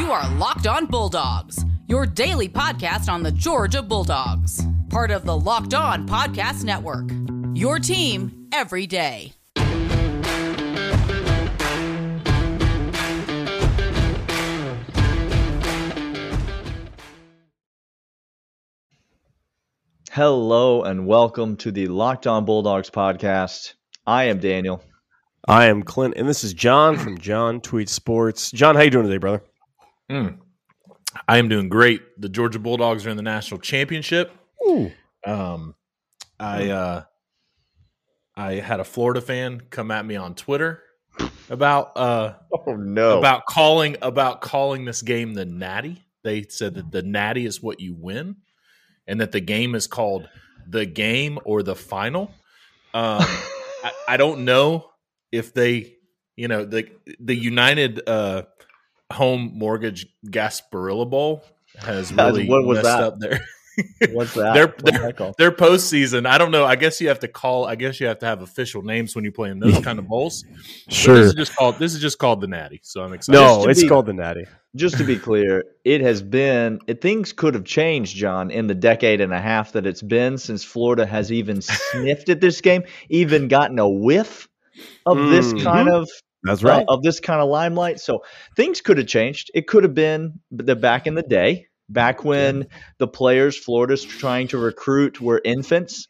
You are Locked On Bulldogs, your daily podcast on the Georgia Bulldogs, part of the Locked On Podcast Network. Your team every day. Hello and welcome to the Locked On Bulldogs podcast. I am Daniel. I am Clint, and this is John from John Tweet Sports. John, how you doing today, brother? Mm. I am doing great. The Georgia Bulldogs are in the national championship. Ooh. Um, I uh, I had a Florida fan come at me on Twitter about uh Oh no! about calling about calling this game the Natty. They said that the Natty is what you win, and that the game is called the game or the final. Um, I, I don't know if they, you know, the the United uh, Home Mortgage Gasparilla Bowl has really what was messed that? up there. What's that? They're- What's that? Their postseason, I don't know. I guess you have to call. I guess you have to have official names when you play in those kind of bowls. But Sure. This is just called. This is just called the Natty. So I'm excited. No, it's be- called the Natty. Just to be clear, it has been. It, things could have changed, John, in the decade and a half that it's been since Florida has even sniffed at this game, even gotten a whiff of this Mhm. kind of That's uh, of this kind of limelight. So things could have changed. It could have been the back in the day, back when the players Florida's trying to recruit were infants,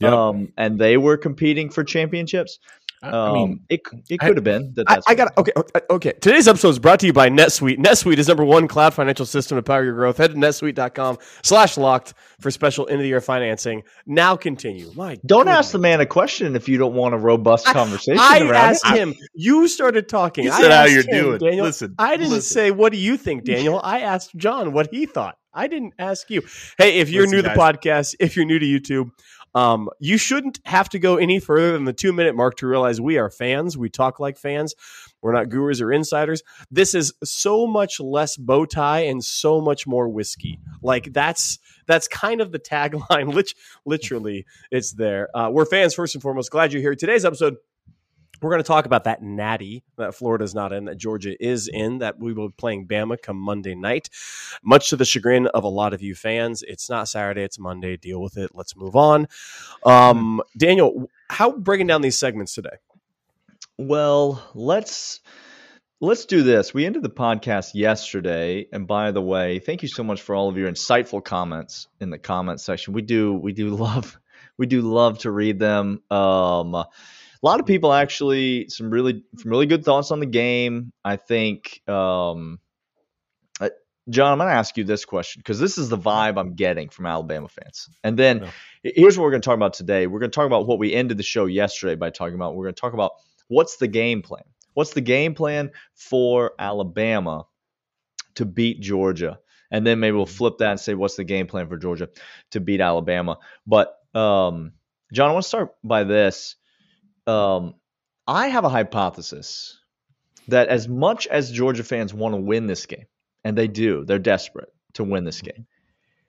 Yep. um, and they were competing for championships. I, Um, I mean, it it I- could have been that. I, That's I got okay. okay. Today's episode is brought to you by NetSuite. NetSuite is number one cloud financial system to power your growth. Head to netsuite.com slash locked for special end of the year financing. Now continue. My Don't ask the man a question if you don't want a robust conversation I around asked it. him. You started talking. He I said how you're him, doing. Daniel. Listen, I didn't listen. say what do you think, Daniel. I asked John what he thought. I didn't ask you. Hey, if you're Listen, new to the podcast, if you're new to YouTube, um, you shouldn't have to go any further than the two minute mark to realize we are fans. We talk like fans. We're not gurus or insiders. This is so much less bow tie and so much more whiskey. Like that's that's kind of the tagline. Lit- literally, it's there. Uh, we're fans first and foremost. Glad you're here. Today's episode. We're going to talk about that natty that Florida's not in, that Georgia is in, that we will be playing Bama come Monday night. Much to the chagrin of a lot of you fans, it's not Saturday, it's Monday. Deal with it. Let's move on. Um, Daniel, how breaking down these segments today? Well, let's let's do this. We ended the podcast yesterday, and by the way, thank you so much for all of your insightful comments in the comment section. We do we do love we do love to read them. Um, a lot of people actually some really some really good thoughts on the game. I think um, uh, John, I'm going to ask you this question because this is the vibe I'm getting from Alabama fans. And then here's what we're going to talk about today. We're going to talk about what we ended the show yesterday by talking about. We're going to talk about what's the game plan. What's the game plan for Alabama to beat Georgia? And then maybe we'll flip that and say what's the game plan for Georgia to beat Alabama. But um, John, I want to start by this. Um, I have a hypothesis that as much as Georgia fans want to win this game, and they do, they're desperate to win this game.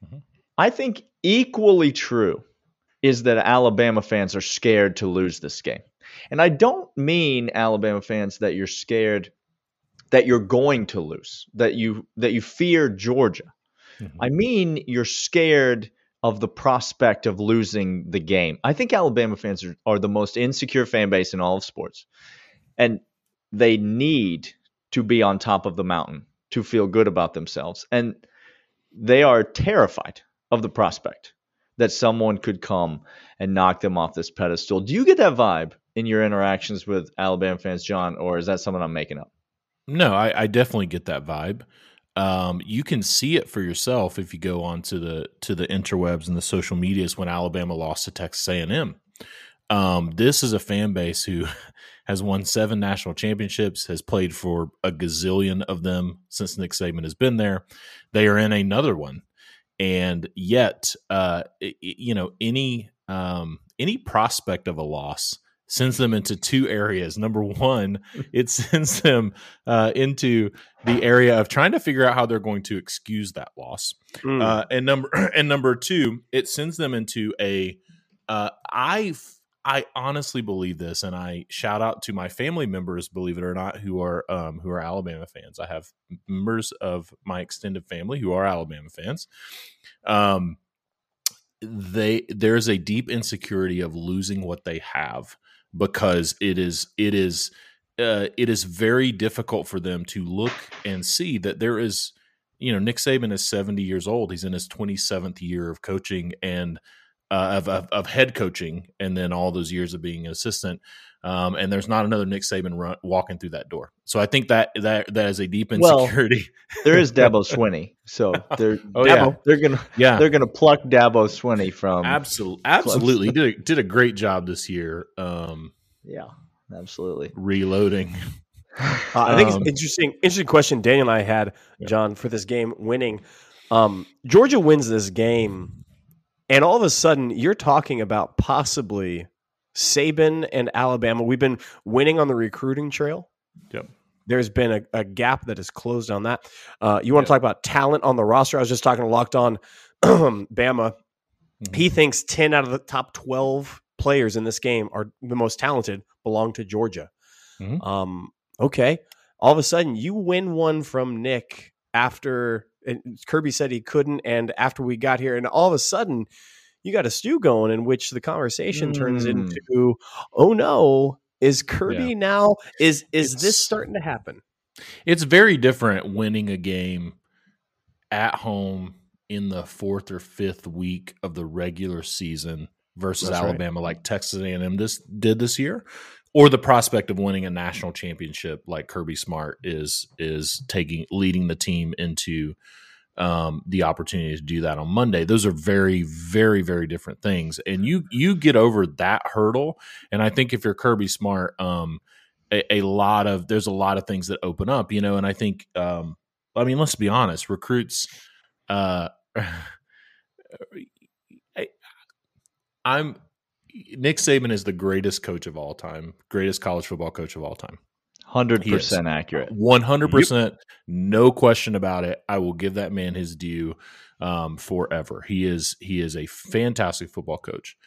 Mhm. I think equally true is that Alabama fans are scared to lose this game. And I don't mean Alabama fans that you're scared that you're going to lose, that you that you fear Georgia. Mhm. I mean you're scared of the prospect of losing the game. I think Alabama fans are, are the most insecure fan base in all of sports. And they need to be on top of the mountain to feel good about themselves. And they are terrified of the prospect that someone could come and knock them off this pedestal. Do you get that vibe in your interactions with Alabama fans, John, or is that something I'm making up? No, I, I definitely get that vibe. Um, you can see it for yourself if you go onto the to the interwebs and the social medias when Alabama lost to Texas A and M. Um, this is a fan base who has won seven national championships, has played for a gazillion of them since Nick Saban has been there. They are in another one, and yet, uh, i- i- you know, any um, any prospect of a loss sends them into two areas. Number one, it sends them uh, into the area of trying to figure out how they're going to excuse that loss. Mm. Uh, and number and number two, it sends them into a uh, I I honestly believe this, and I shout out to my family members, believe it or not, who are um, who are Alabama fans. I have members of my extended family who are Alabama fans. Um, they there's a deep insecurity of losing what they have because it is it is uh, it is very difficult for them to look and see that there is you know Nick Saban is 70 years old. He's in his 27th year of coaching and uh, of, of, of head coaching and then all those years of being an assistant um, and there's not another Nick Saban run, walking through that door so I think that that that is a deep Well, insecurity There is Dabo Swinney, so they're Oh, yeah. they're gonna yeah they're gonna pluck Dabo Swinney from absolutely absolutely did a, did a great job this year um, yeah, absolutely. reloading Uh, I think Um, it's interesting. Interesting question Daniel and I had, John, for this game winning. Um, Georgia wins this game, and all of a sudden you're talking about possibly Saban and Alabama. We've been winning on the recruiting trail. Yep. There's been a, a gap that is closed on that. Uh, you want Yep. to talk about talent on the roster? I was just talking to Locked On Bama. Mhm. He thinks 10 out of the top 12 players in this game are the most talented belong to Georgia. Mhm. Um, okay. All of a sudden, you win one from Nick after Kirby said he couldn't, and after we got here, and all of a sudden, you got a stew going in which the conversation turns Mm. into, oh no, is Kirby Yeah. now? Is is this starting to happen? It's very different winning a game at home in the fourth or fifth week of the regular season versus That's right. Alabama, like Texas A&M this did this year, or the prospect of winning a national championship like Kirby Smart is is taking leading the team into um, the opportunity to do that on Monday. Those are very, very, very different things, and you you get over that hurdle. And I think if you're Kirby Smart, um, a, a lot of there's a lot of things that open up, you know. And I think, um, I mean, let's be honest, recruits. Uh, I, I'm Nick Saban is the greatest coach of all time, greatest college football coach of all time. Hundred percent accurate. One hundred percent, no question about it. I will give that man his due um, forever. He is he is a fantastic football coach.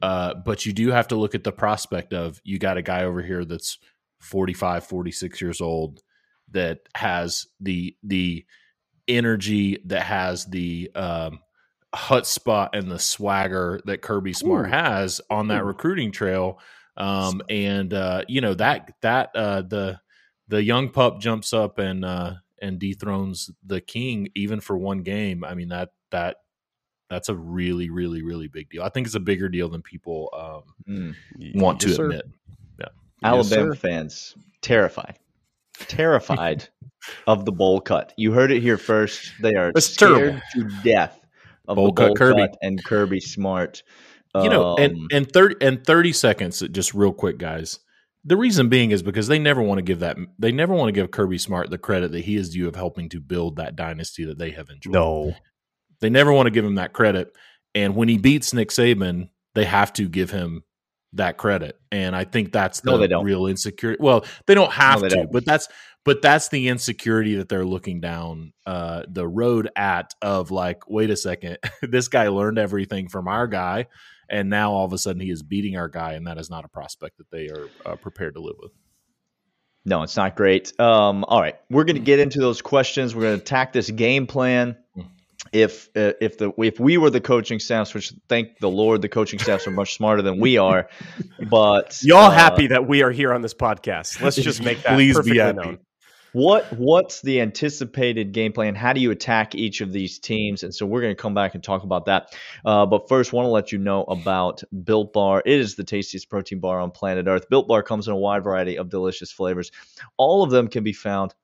Uh, but you do have to look at the prospect of you got a guy over here that's 45, 46 years old that has the the energy that has the um, hut spot and the swagger that Kirby Smart Ooh. has on that Ooh. recruiting trail. Um, and uh, you know that that uh, the the young pup jumps up and uh, and dethrones the king even for one game. I mean that that that's a really really really big deal. I think it's a bigger deal than people um, Mm. want Yes, to sir. admit. Alabama sir. fans terrified, terrified of the bowl cut. You heard it here first. They are It's scared to death of Bowl the cut bowl Kirby. cut and Kirby Smart. You know and Um, and 30 and 30 seconds just real quick guys the reason being is because they never want to give that they never want to give kirby smart the credit that he is due of helping to build that dynasty that they have enjoyed No. they never want to give him that credit and when he beats nick saban they have to give him that credit and i think that's the No, they don't. real insecurity well they don't have they to don't. but that's but that's the insecurity that they're looking down uh, the road at of like wait a second this guy learned everything from our guy and now all of a sudden he is beating our guy and that is not a prospect that they are uh, prepared to live with No, it's not great. Um, all right, we're going to get into those questions. We're going to attack this game plan. If uh, if the if we were the coaching staffs, which thank the Lord, the coaching staffs are much smarter than we are, but Y'all uh, happy that we are here on this podcast? Let's just make that Please be perfectly happy. known. What what's the anticipated game plan? How do you attack each of these teams? And so we're going to come back and talk about that. Uh, but first, want to let you know about Built Bar. It is the tastiest protein bar on planet Earth. Built Bar comes in a wide variety of delicious flavors. All of them can be found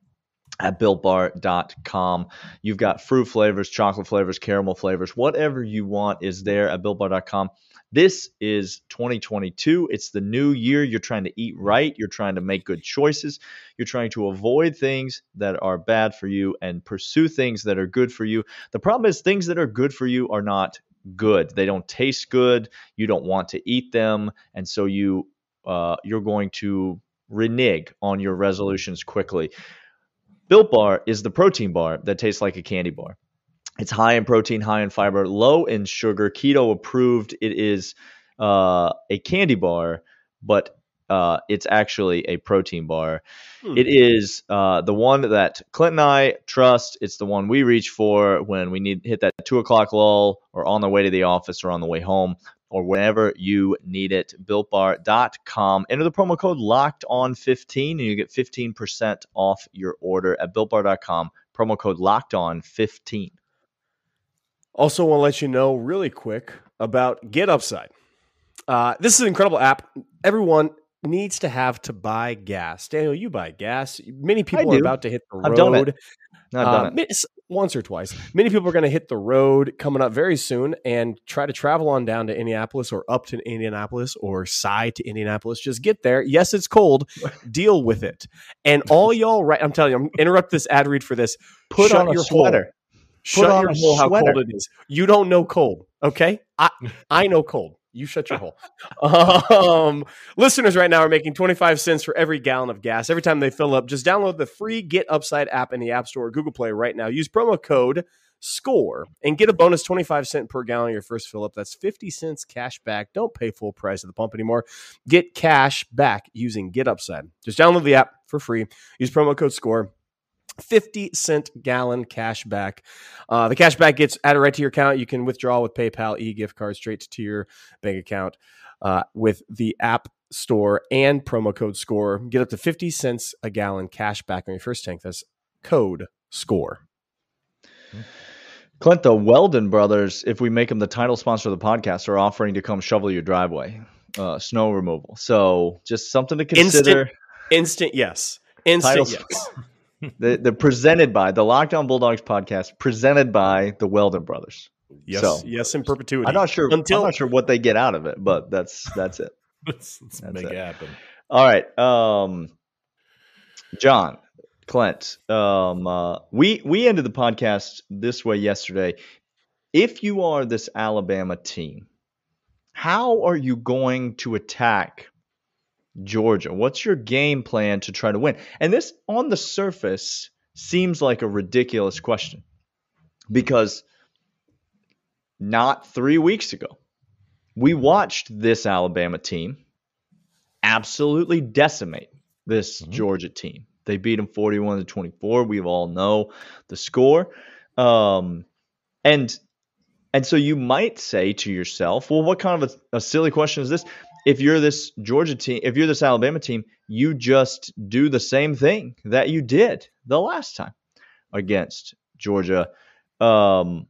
at builtbar.com. You've got fruit flavors, chocolate flavors, caramel flavors, whatever you want is there at builtbar.com. This is 2022. It's the new year. You're trying to eat right. You're trying to make good choices. You're trying to avoid things that are bad for you and pursue things that are good for you. The problem is, things that are good for you are not good. They don't taste good. You don't want to eat them. And so you, uh, you're going to renege on your resolutions quickly. Built Bar is the protein bar that tastes like a candy bar. It's high in protein, high in fiber, low in sugar, keto approved. It is uh, a candy bar, but uh, it's actually a protein bar. Hmm. It is uh, the one that Clint and I trust. It's the one we reach for when we need hit that two o'clock lull, or on the way to the office, or on the way home, or whenever you need it. BuiltBar.com. Enter the promo code Locked On 15 and you get 15% off your order at BuiltBar.com. Promo code Locked On 15. Also, want to let you know really quick about Get Upside. Uh, this is an incredible app. Everyone needs to have to buy gas. Daniel, you buy gas. Many people are about to hit the road. I've done it. I've Uh, it. once or twice. Many people are going to hit the road coming up very soon and try to travel on down to Indianapolis or up to Indianapolis or side to Indianapolis. Just get there. Yes, it's cold. Deal with it. And all y'all, right? I'm telling you, I'm interrupt this ad read for this. Put Shut on a your hole. Shut your hole. How cold it is. You don't know cold. Okay, I I know cold. You shut your hole. Um, listeners right now are making 25 cents for every gallon of gas. Every time they fill up, just download the free Get Upside app in the App Store or Google Play right now. Use promo code SCORE and get a bonus 25 cent per gallon on your first fill up. That's 50 cents cash back. Don't pay full price at the pump anymore. Get cash back using Get Upside. Just download the app for free. Use promo code SCORE. 50 cent gallon cash back. Uh, the cash back gets added right to your account. You can withdraw with PayPal, e gift card straight to your bank account uh, with the app store and promo code SCORE. Get up to 50 cents a gallon cash back on your first tank. That's code SCORE. Clint, the Weldon brothers, if we make them the title sponsor of the podcast, are offering to come shovel your driveway, uh, snow removal. So just something to consider. Instant yes. Instant Title- yes. The, the presented by the Locked On Bulldogs podcast, presented by the Weldon brothers. Yes. So- yes, in perpetuity. I'm not sure. Until- I'm not sure what they get out of it, but that's that's it. Let's, let's That's make it. it happen. All right, um, John, Clint, um, uh, we we ended the podcast this way yesterday. If you are this Alabama team, how are you going to attack Georgia? What's your game plan to try to win? And this, on the surface, seems like a ridiculous question because not three weeks ago, we watched this Alabama team absolutely decimate this Mhm. Georgia team. They beat them 41 to 24. We all know the score. Um, and and so you might say to yourself, well, what kind of a, a silly question is this? If you're this Georgia team, if you're this Alabama team, you just do the same thing that you did the last time against Georgia. Um,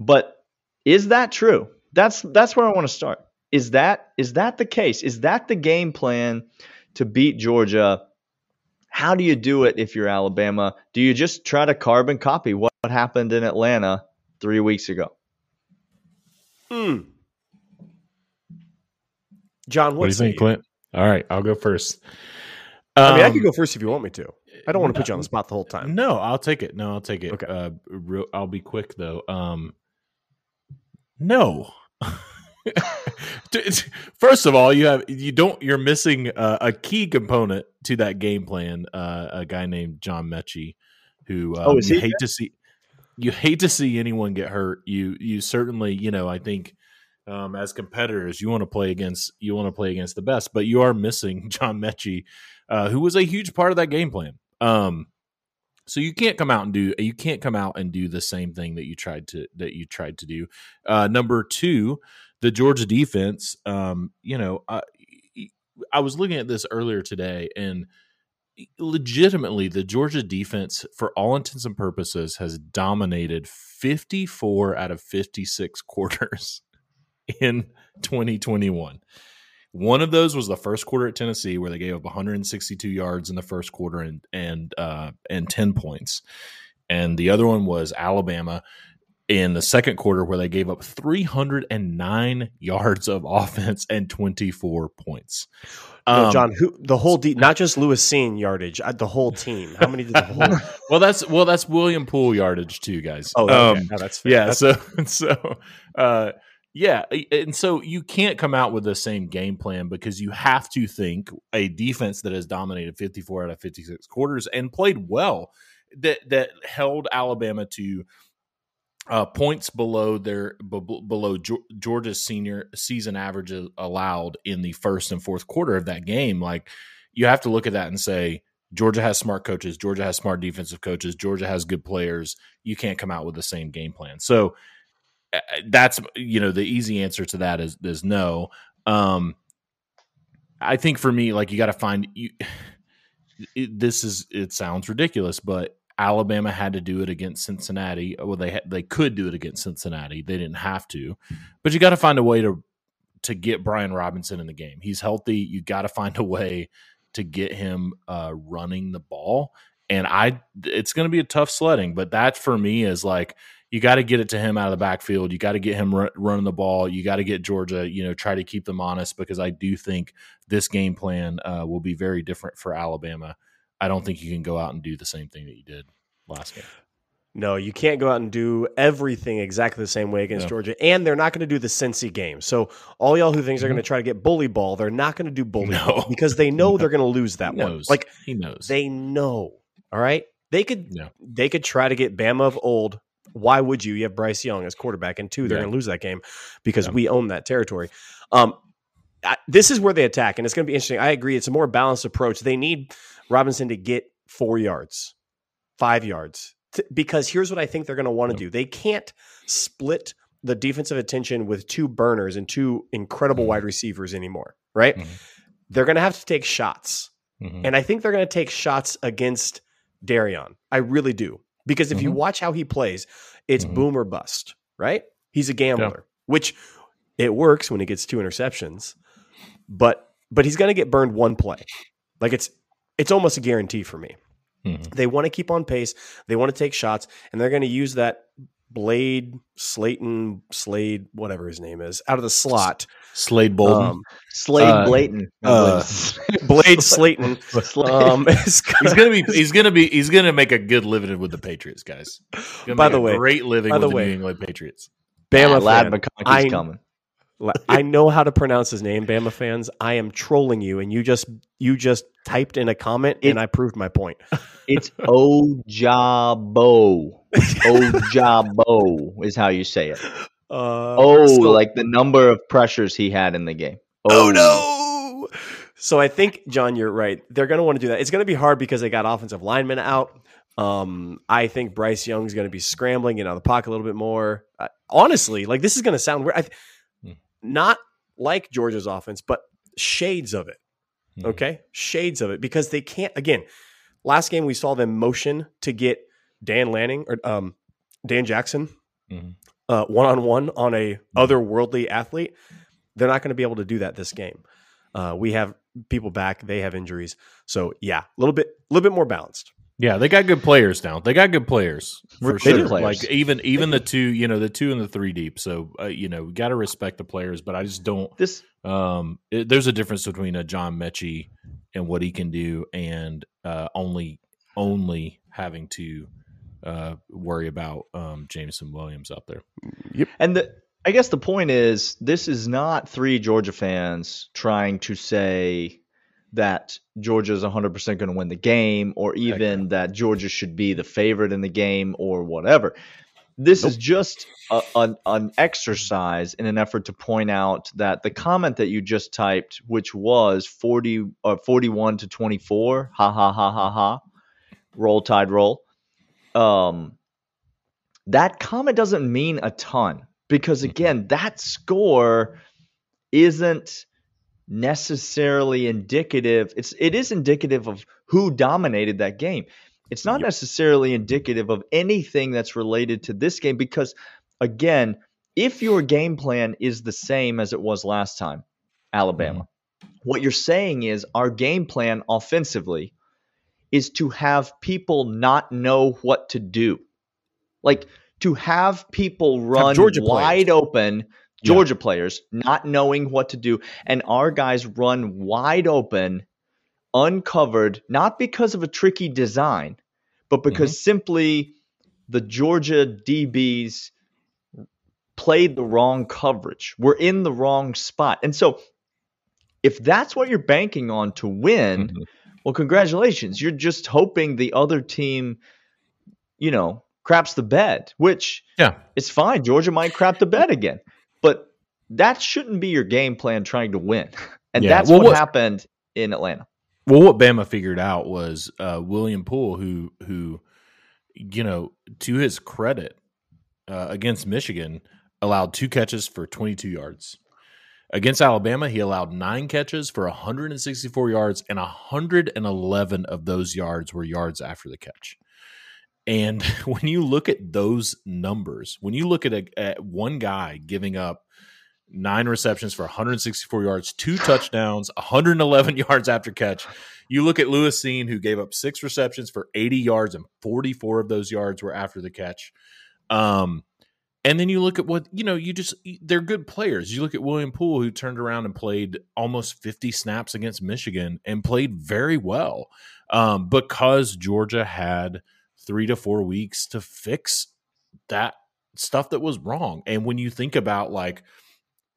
but is that true? That's that's where I want to start. Is that is that the case? Is that the game plan to beat Georgia? How do you do it if you're Alabama? Do you just try to carbon copy what happened in Atlanta three weeks ago? Hmm. John, What do you think, Clint? All right, I'll go first. I mean, I could Um, go first if you want me to. I don't want to put you on the spot the whole time. No, I'll take it. No, I'll take it. Okay. Uh, real, I'll be quick though. Um, no. First of all, you have you don't you're missing uh, a key component to that game plan. Uh, a guy named John Metchie, who um, Oh, is you hate to see you hate to see anyone get hurt. You you certainly you know I think um, as competitors you want to play against you want to play against the best, but you are missing John Metchie, uh, who was a huge part of that game plan. Um, so you can't come out and do you can't come out and do the same thing that you tried to that you tried to do. Uh, number two, the Georgia defense. Um, you know, I, I was looking at this earlier today, and legitimately, the Georgia defense, for all intents and purposes, has dominated fifty four out of fifty six quarters in twenty twenty one. One of those was the first quarter at Tennessee, where they gave up 162 yards in the first quarter and and uh, and 10 points, and the other one was Alabama in the second quarter, where they gave up 309 yards of offense and 24 points. No, Um, John, who the whole de- not just Lewis Cine yardage, uh, the whole team. How many did the whole? well, that's well, that's William Poole yardage too, guys. Oh, okay. Um, No, that's fair. yeah That's- so so uh yeah and so you can't come out with the same game plan because you have to think a defense that has dominated 54 out of 56 quarters and played well that that held alabama to uh, points below their b- below Georgia's senior season average allowed in the first and fourth quarter of that game. Like you have to look at that and say Georgia has smart coaches, Georgia has smart defensive coaches, Georgia has good players. You can't come out with the same game plan. So that's you know the easy answer to that is is no. Um, I think for me, like you got to find you. It, this is it sounds ridiculous, but Alabama had to do it against Cincinnati. Well, they they could do it against Cincinnati. They didn't have to, but you got to find a way to to get Brian Robinson in the game. He's healthy. You got to find a way to get him uh, running the ball. And I, it's going to be a tough sledding, but that for me is like you got to get it to him out of the backfield. You got to get him running the ball. You got to get Georgia, you know, try to keep them honest because I do think this game plan uh, will be very different for Alabama I don't think you can go out and do the same thing that you did last game. No, you can't go out and do everything exactly the same way against Georgia, and they're not going to do the Cincy game. So all y'all who think they're mm-hmm. going to try to get bully ball, they're not going to do bully no. ball because they know no. they're going to lose that one. Like he knows, they know. All right, they could they could try to get Bama of old. Why would you? You have Bryce Young as quarterback, and two, they're yeah. going to lose that game because yeah. we own that territory. Um, I, this is where they attack, and it's going to be interesting. I agree. It's a more balanced approach. They need Robinson to get four yards, five yards. because here's what I think they're going to want to do. They can't split the defensive attention with two burners and two incredible mm-hmm. wide receivers anymore, right? Mm-hmm. They're going to have to take shots. Mm-hmm. And I think they're going to take shots against Derion. I really do. Because if you mm-hmm. watch how he plays, it's mm-hmm. boom or bust, right? He's a gambler, yeah. which it works when he gets two interceptions, but but he's going to get burned one play. Like it's it's almost a guarantee for me. Mm-hmm. They want to keep on pace. They want to take shots, and they're going to use that Blade Slayton Slade, whatever his name is, out of the slot. Slade Bolden, um, Slade uh, Blayton, uh, Blade Slayton. Um, he's gonna be he's gonna be he's gonna make a good living with the Patriots, guys. By the way, great living by with the, way, New England Patriots. Bama Ladd McConkey's coming. I know how to pronounce his name, Bama fans. I am trolling you, and you just you just typed in a comment, it, and I proved my point. It's Ojabo. Ojabo is how you say it. Uh, oh, so, like the number of pressures he had in the game. Oh, oh no! So I think John, you're right. They're going to want to do that. It's going to be hard because they got offensive linemen out. Um, I think Bryce Young's going to be scrambling, get out of the pocket a little bit more. Uh, honestly, like this is going to sound weird. I, not like Georgia's offense, but shades of it. Mm-hmm. Okay. Shades of it because they can't, again, last game we saw them motion to get Dan Lanning or um, Dan Jackson one on one on a otherworldly athlete. They're not going to be able to do that this game. Uh, we have people back; they have injuries, so yeah, a little bit, a little bit more balanced. Yeah, they got good players now. They got good players for they sure. Like even even the two, you know, the two and the three deep. So uh, you know, got to respect the players. But I just don't. This um, it, there's a difference between a John Metchie and what he can do, and uh, only only having to uh, worry about um, Jameson Williams out there. Yep. And the I guess the point is, this is not three Georgia fans trying to say that Georgia is 100% going to win the game or even that Georgia should be the favorite in the game or whatever. This nope. is just a, an, an exercise in an effort to point out that the comment that you just typed, which was 40, uh, 41 to 24, ha ha ha ha ha, roll tide roll, um, that comment doesn't mean a ton because, mm-hmm. again, that score isn't necessarily indicative. It's it is indicative of who dominated that game. It's not necessarily indicative of anything that's related to this game because again, if your game plan is the same as it was last time, Alabama, mm-hmm. what you're saying is our game plan offensively is to have people not know what to do. Like to have people run have wide players. open Georgia yeah. players not knowing what to do, and our guys run wide open, uncovered, not because of a tricky design, but because mm-hmm. simply the Georgia DBs played the wrong coverage. We're in the wrong spot. And so if that's what you're banking on to win, mm-hmm. well, congratulations. You're just hoping the other team, you know, craps the bed, which Yeah. it's fine. Georgia might crap the bed again, but that shouldn't be your game plan trying to win. And Yeah. that's Well, what, what- happened in Atlanta. Well, what Bama figured out was uh, William Poole, who who, you know, to his credit, uh, against Michigan, allowed two catches for 22 yards. Against Alabama, he allowed nine catches for 164 yards, and 111 of those yards were yards after the catch. And when you look at those numbers, when you look at, a, at one guy giving up nine receptions for 164 yards, two touchdowns, 111 yards after catch. You look at Lewis Cine, who gave up six receptions for 80 yards, and 44 of those yards were after the catch. Um, and then you look at what, you know, you just, they're good players. You look at William Poole, who turned around and played almost 50 snaps against Michigan and played very well um, because Georgia had three to four weeks to fix that stuff that was wrong. And when you think about like,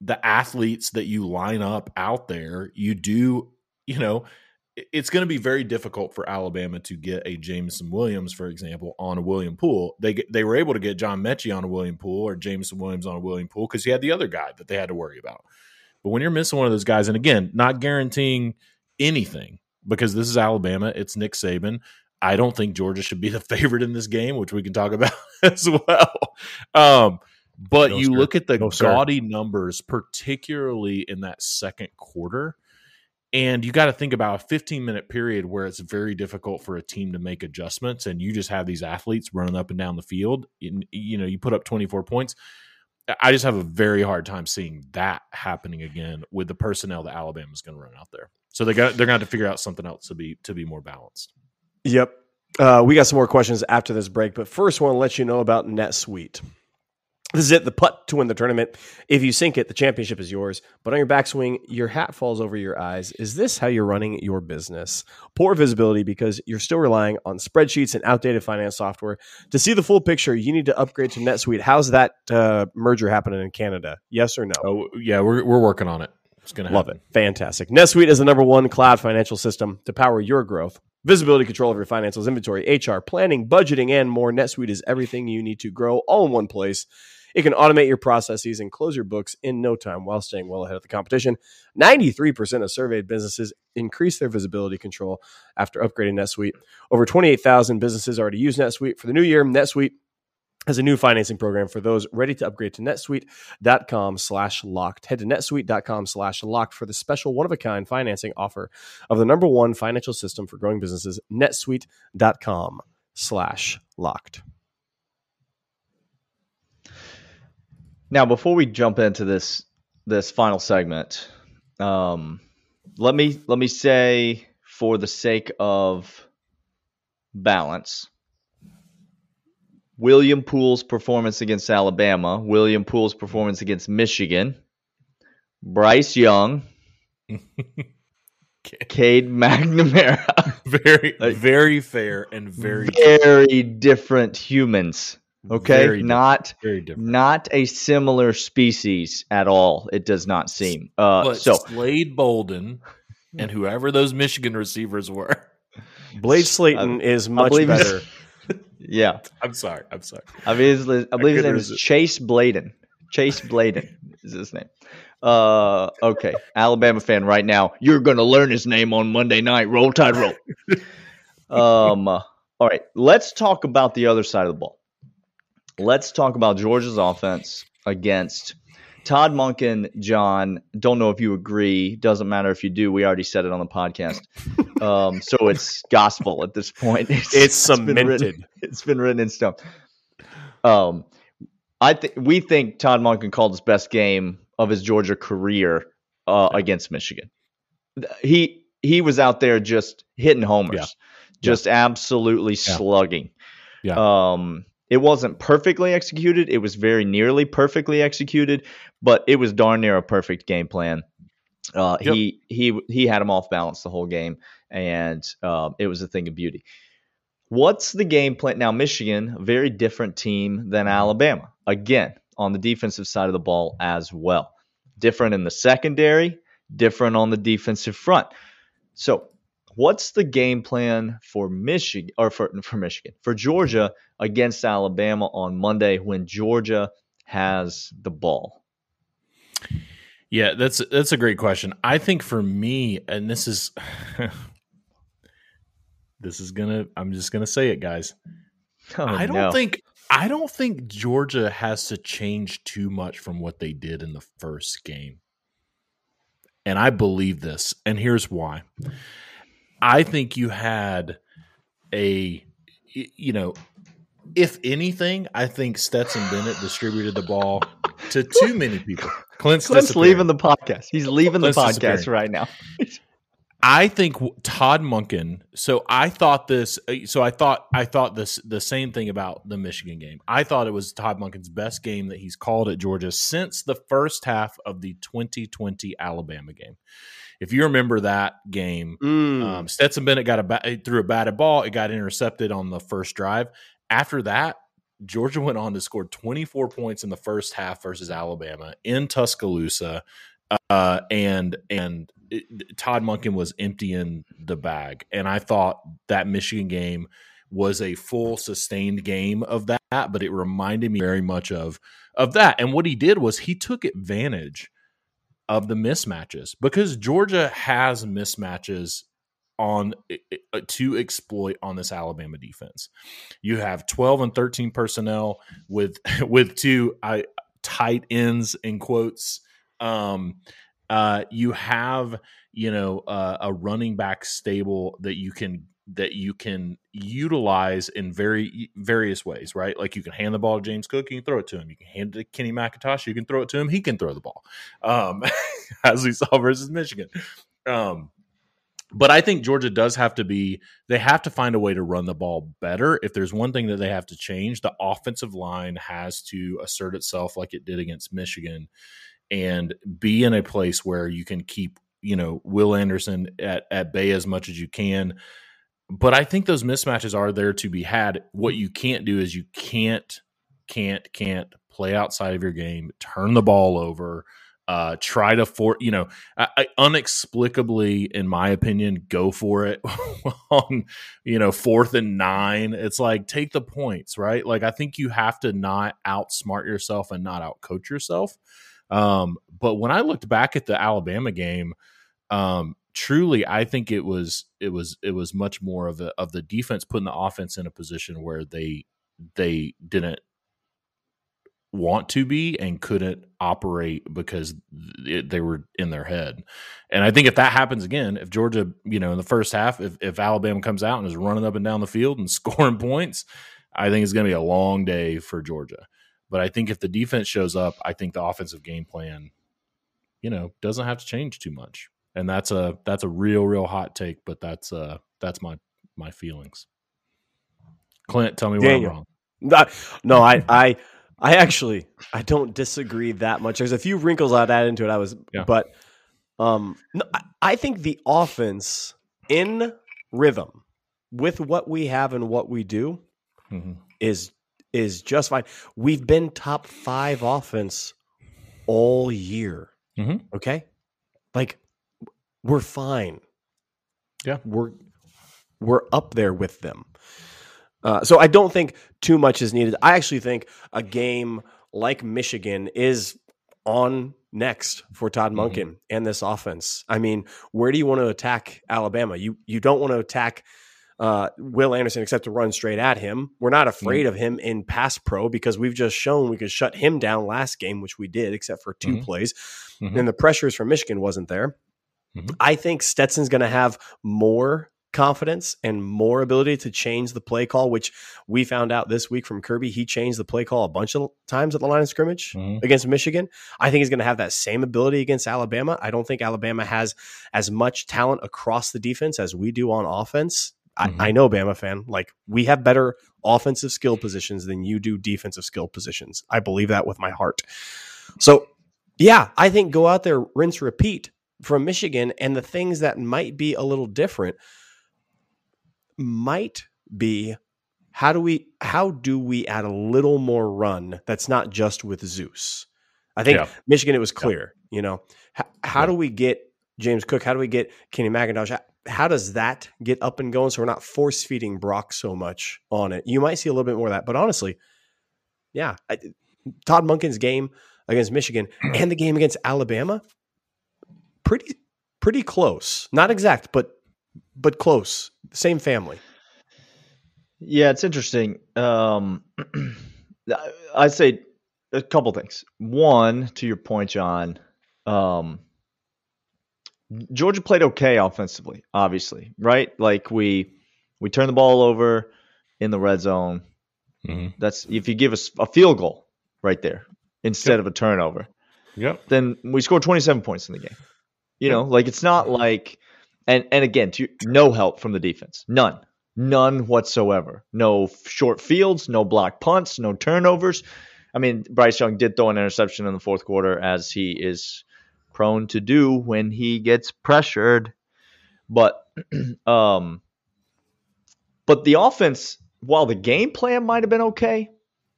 the athletes that you line up out there, you do, you know, it's going to be very difficult for Alabama to get a Jameson Williams, for example, on a William Poole. They they were able to get John Metchie on a William Poole or Jameson Williams on a William Poole because he had the other guy that they had to worry about. But when you're missing one of those guys, and again, not guaranteeing anything because this is Alabama, it's Nick Saban. I don't think Georgia should be the favorite in this game, which we can talk about as well. Um, but No, you sir. look at the No, sir. gaudy numbers, particularly in that second quarter, and you got to think about a 15 minute period where it's very difficult for a team to make adjustments, and you just have these athletes running up and down the field. And, you know, you put up 24 points. I just have a very hard time seeing that happening again with the personnel that Alabama's going to run out there. So they got they're going to have to figure out something else to be to be more balanced. Yep. Uh, we got some more questions after this break, but first, I want to let you know about NetSuite. This is it, the putt to win the tournament. If you sink it, the championship is yours. But on your backswing, your hat falls over your eyes. Is this how you're running your business? Poor visibility because you're still relying on spreadsheets and outdated finance software. To see the full picture, you need to upgrade to NetSuite. How's that uh, merger happening in Canada? Yes or no? Oh yeah, we're we're working on it. It's going to Love it. Fantastic. NetSuite is the number one cloud financial system to power your growth. Visibility control of your financials, inventory, HR, planning, budgeting, and more. NetSuite is everything you need to grow all in one place. It can automate your processes and close your books in no time while staying well ahead of the competition. 93% of surveyed businesses increase their visibility control after upgrading NetSuite. Over 28,000 businesses already use NetSuite. For the new year, NetSuite has a new financing program for those ready to upgrade to netsuite.com slash locked. Head to netsuite.com slash locked for the special one-of-a-kind financing offer of the number one financial system for growing businesses, netsuite.com slash locked. Now, before we jump into this this final segment, um, let me let me say, for the sake of balance, William Poole's performance against Alabama, William Poole's performance against Michigan, Bryce Young, Cade McNamara, very Like- very fair and very very different humans. Okay, very different. not very different. not a similar species at all. It does not seem. Uh, But so Slade Bolden and whoever those Michigan receivers were. Blade Slayton is much better. Yeah, I'm sorry. I'm sorry. I believe his, I believe his name goodness. is Chase Bladen. Chase Bladen is his name. Uh, okay, Alabama fan right now. You're gonna learn his name on Monday night. Roll Tide, roll. um, uh, all right, let's talk about the other side of the ball. Let's talk about Georgia's offense against Todd Monken. John, don't know if you agree. Doesn't matter if you do. We already said it on the podcast. Um, so it's gospel at this point. It's been written- cemented. it's been written in stone. Um, I think we think Todd Monken called his best game of his Georgia career uh, against Michigan. He he was out there just hitting homers, Yeah. just absolutely slugging. Yeah. Um, it wasn't perfectly executed. It was very nearly perfectly executed, but it was darn near a perfect game plan. Uh, Yep. He he he had him off balance the whole game, and um, it was a thing of beauty. What's the game plan now? Michigan, very different team than Alabama. Again, on the defensive side of the ball as well. Different in the secondary, different on the defensive front. So, what's the game plan for Michigan or for for Michigan for Georgia against Alabama on Monday when Georgia has the ball? Yeah, that's that's a great question. I think for me, and this is this is gonna I'm just gonna say it, guys. Oh, I don't no. think I don't think Georgia has to change too much from what they did in the first game. And I believe this, and here's why. I think you had a, you know, if anything, I think Stetson Bennett distributed the ball to too many people. Clint's, Clint's leaving the podcast. He's leaving the podcast right now. I think Todd Monken. So I thought this. uh, So I thought I thought this the same thing about the Michigan game. I thought it was Todd Monken's best game that he's called at Georgia since the first half of the 2020 Alabama game. If you remember that game, Mm. um, Stetson Bennett got a ba- threw a batted ball. It got intercepted on the first drive. After that, Georgia went on to score 24 points in the first half versus Alabama in Tuscaloosa, uh, and and it, Todd Monken was emptying the bag. And I thought that Michigan game was a full sustained game of that, but it reminded me very much of of that. And what he did was he took advantage of the mismatches because Georgia has mismatches on uh, to exploit on this Alabama defense. You have 12 and 13 personnel with with two I, tight ends in quotes. Um, uh, you have you know uh, a running back stable that you can that you can utilize in very various ways, right? Like you can hand the ball to James Cook, you can throw it to him. You can hand it to Kenny McIntosh, you can throw it to him, he can throw the ball, um, as we saw versus Michigan. Um, but I think Georgia does have to be, they have to find a way to run the ball better. If there's one thing that they have to change, the offensive line has to assert itself like it did against Michigan and be in a place where you can keep, you know, Will Anderson at, at bay as much as you can. But I think those mismatches are there to be had. What you can't do is you can't, can't, can't play outside of your game, turn the ball over, uh, try to for you know, I, I unexplicably, in my opinion, go for it on you know fourth and nine. It's like take the points, right? Like I think you have to not outsmart yourself and not outcoach yourself. Um, but when I looked back at the Alabama game, um, truly, I think it was it was it was much more of the of the defense putting the offense in a position where they they didn't want to be and couldn't operate because it, they were in their head. And I think if that happens again, if Georgia, you know, in the first half, if, if Alabama comes out and is running up and down the field and scoring points, I think it's going to be a long day for Georgia. But I think if the defense shows up, I think the offensive game plan, you know, doesn't have to change too much. And that's a that's a real real hot take, but that's uh that's my my feelings. Clint, tell me what Daniel. I'm wrong. No, no, I, I, I actually, I don't disagree that much. There's a few wrinkles I'd add into it. I was, Yeah. but, um, no, I, I think the offense in rhythm with what we have and what we do Mhm. is is just fine. We've been top five offense all year. Mhm. Okay, like we're fine. Yeah. we're we're up there with them. Uh, so I don't think too much is needed. I actually think a game like Michigan is on next for Todd Mhm. Monken and this offense. I mean, where do you want to attack Alabama? You you don't want to attack uh, Will Anderson except to run straight at him. We're not afraid of him in pass pro because we've just shown we could shut him down last game, which we did, except for 2 Mhm. plays. Mhm. And the pressures from Michigan wasn't there. Mhm. I think Stetson's going to have more confidence and more ability to change the play call, which we found out this week from Kirby. He changed the play call a bunch of times at the line of scrimmage Mhm. against Michigan. I think he's going to have that same ability against Alabama. I don't think Alabama has as much talent across the defense as we do on offense. Mhm. I, I know, Bama fan. Like we have better offensive skill positions than you do defensive skill positions. I believe that with my heart. So, yeah, I think go out there, rinse, repeat from Michigan, and the things that might be a little different might be how do we how do we add a little more run that's not just with Zeus? I think Yeah. Michigan it was clear, you know. How, how Yeah. do we get James Cook? How do we get Kenny McIntosh? How- how does that get up and going so we're not force feeding Brock so much on it? You might see a little bit more of that, but honestly, yeah, I, Todd Monken's game against Michigan and the game against Alabama, pretty pretty close. Not exact, but but close. Same family. Yeah, it's interesting. Um, I'd say a couple things. One, to your point, John, um, Georgia played okay offensively, obviously, right? Like we we turned the ball over in the red zone. Mm-hmm. That's if you give us a field goal right there instead yep. of a turnover. Yep. Then we scored 27 points in the game. You know, like it's not like and and again, to, no help from the defense. None. None whatsoever. No short fields, no block punts, no turnovers. I mean, Bryce Young did throw an interception in the fourth quarter as he is prone to do when he gets pressured. But um but the offense, while the game plan might have been okay,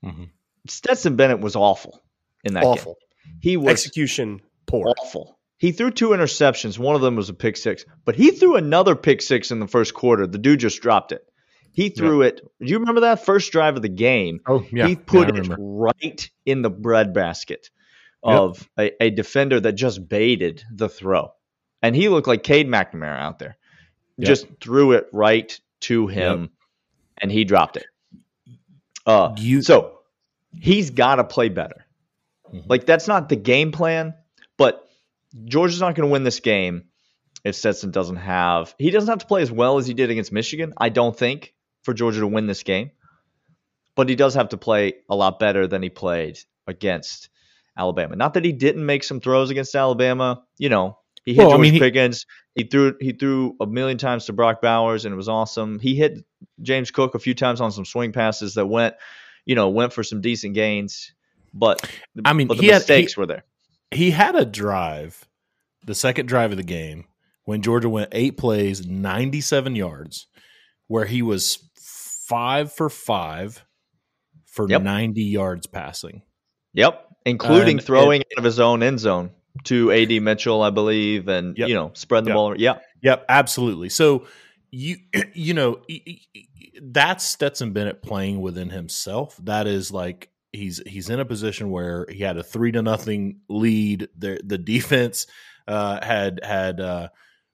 mm-hmm. Stetson Bennett was awful in that awful. game. He was execution poor. Awful. He threw two interceptions. One of them was a pick six, but he threw another pick six in the first quarter. The dude just dropped it. He threw yeah. it. Do you remember that first drive of the game? Oh, yeah. He put yeah, it right in the breadbasket of yep. a, a, defender that just baited the throw. And he looked like Cade McNamara out there. Yep. Just threw it right to him yep. and he dropped it. Uh, you, so he's got to play better. Mm-hmm. Like, that's not the game plan, but Georgia's not going to win this game if Stetson doesn't have. He doesn't have to play as well as he did against Michigan, I don't think, for Georgia to win this game. But he does have to play a lot better than he played against Alabama. Not that he didn't make some throws against Alabama. You know, he hit well, George I mean, he, Pickens. He threw he threw a million times to Brock Bowers, and it was awesome. He hit James Cook a few times on some swing passes that went, you know, went for some decent gains. But I mean, but the mistakes had, he, were there he had a drive, the second drive of the game, when Georgia went eight plays, 97 yards, where he was five for five for yep. 90 yards passing. Yep. Including throwing out of his own end zone to AD Mitchell, I believe, and, yep. you know, spreading the yep. ball. Yeah. Yep. Absolutely. So, you you know that's Stetson Bennett playing within himself. That is like he's he's in a position where he had a three to nothing lead. The the defense uh, had had uh,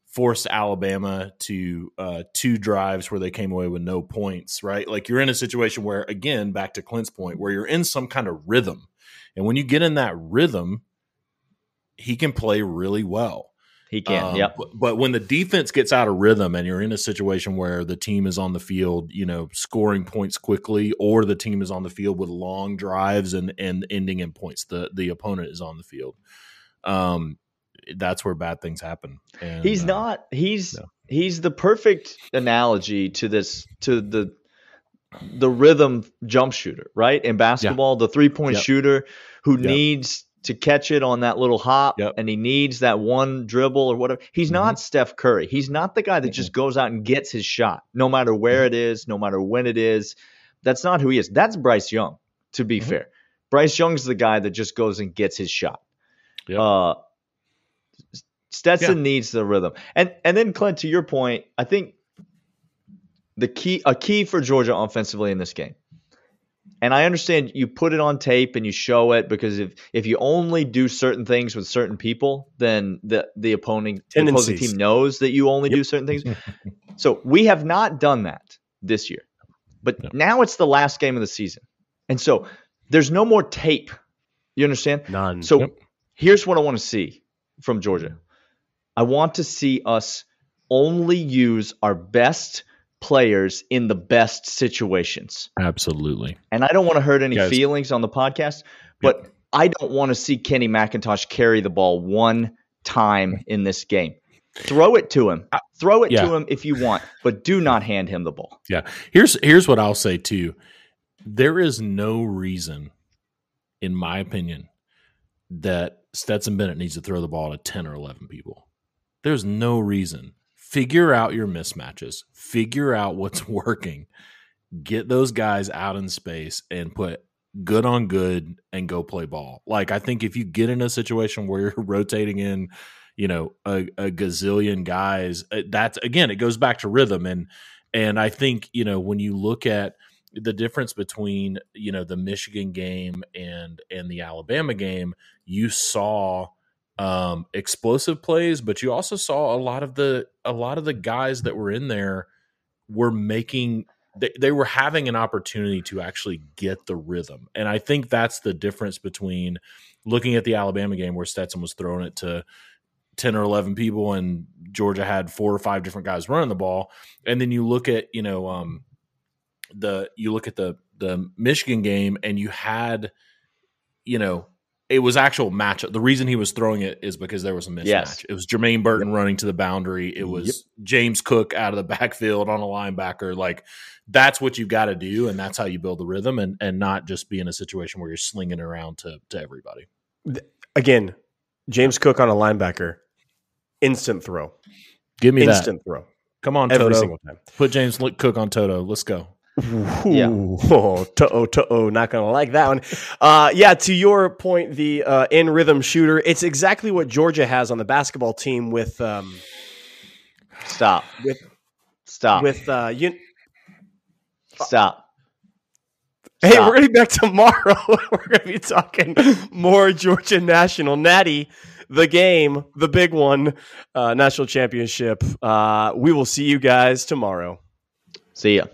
forced Alabama to uh, two drives where they came away with no points. Right, like you're in a situation where again, back to Clint's point, where you're in some kind of rhythm, and when you get in that rhythm, he can play really well. He can, um, yeah. But, but, when the defense gets out of rhythm and you're in a situation where the team is on the field, you know, scoring points quickly, or the team is on the field with long drives and and ending in points, the the opponent is on the field. Um, that's where bad things happen. And, he's uh, not. He's no. he's the perfect analogy to this to the the rhythm jump shooter, right? In basketball, yeah. the three point yep. shooter who yep. needs to catch it on that little hop yep. and he needs that one dribble or whatever. He's mm-hmm. not Steph Curry. He's not the guy that mm-hmm. just goes out and gets his shot, no matter where mm-hmm. it is, no matter when it is. That's not who he is. That's Bryce Young, to be mm-hmm. fair. Bryce Young's the guy that just goes and gets his shot. Yep. Uh, Stetson yeah. needs the rhythm. And and then Clint, to your point, I think the key a key for Georgia offensively in this game and I understand you put it on tape and you show it because if if you only do certain things with certain people, then the the opposing, the opposing team knows that you only yep. do certain things. so we have not done that this year, but no. now it's the last game of the season, and so there's no more tape. You understand? None. So yep. here's what I want to see from Georgia. I want to see us only use our best players in the best situations. Absolutely. And I don't want to hurt any Guys. feelings on the podcast, but yep. I don't want to see Kenny McIntosh carry the ball one time in this game. Throw it to him. Throw it yeah. to him if you want, but do not hand him the ball. Yeah. Here's here's what I'll say too. There is no reason, in my opinion, that Stetson Bennett needs to throw the ball to 10 or 11 people. There's no reason figure out your mismatches, figure out what's working, get those guys out in space and put good on good and go play ball. Like I think if you get in a situation where you're rotating in, you know a, a gazillion guys. Uh, that's again, it goes back to rhythm and and I think you know when you look at the difference between you know the Michigan game and and the Alabama game, you saw um, explosive plays, but you also saw a lot of the a lot of the guys that were in there were making they, they were having an opportunity to actually get the rhythm, and I think that's the difference between looking at the Alabama game where Stetson was throwing it to 10 or 11 people and Georgia had four or five different guys running the ball. And then you look at you know um the you look at the the Michigan game and you had you know it was actual matchup. The reason he was throwing it is because there was a mismatch. Yes. It was Jermaine Burton yep. running to the boundary. It was yep. James Cook out of the backfield on a linebacker. Like that's what you got to do, and that's how you build the rhythm, and and not just be in a situation where you're slinging around to to everybody. Again, James Cook on a linebacker, instant throw. Give me instant that. throw. Come on, every To'oTo'o. single time. Put James Cook on To'oTo'o. Let's go. Yeah. Oh, to-oh, to-oh, not going to like that one. Uh, yeah, to your point, the uh, in rhythm shooter, it's exactly what Georgia has on the basketball team with. Um, Stop. With, Stop. With, uh, you. Stop. Hey, Stop. we're going to be back tomorrow. we're going to be talking more Georgia National Natty, the game, the big one, uh, national championship. Uh, we will see you guys tomorrow. See ya.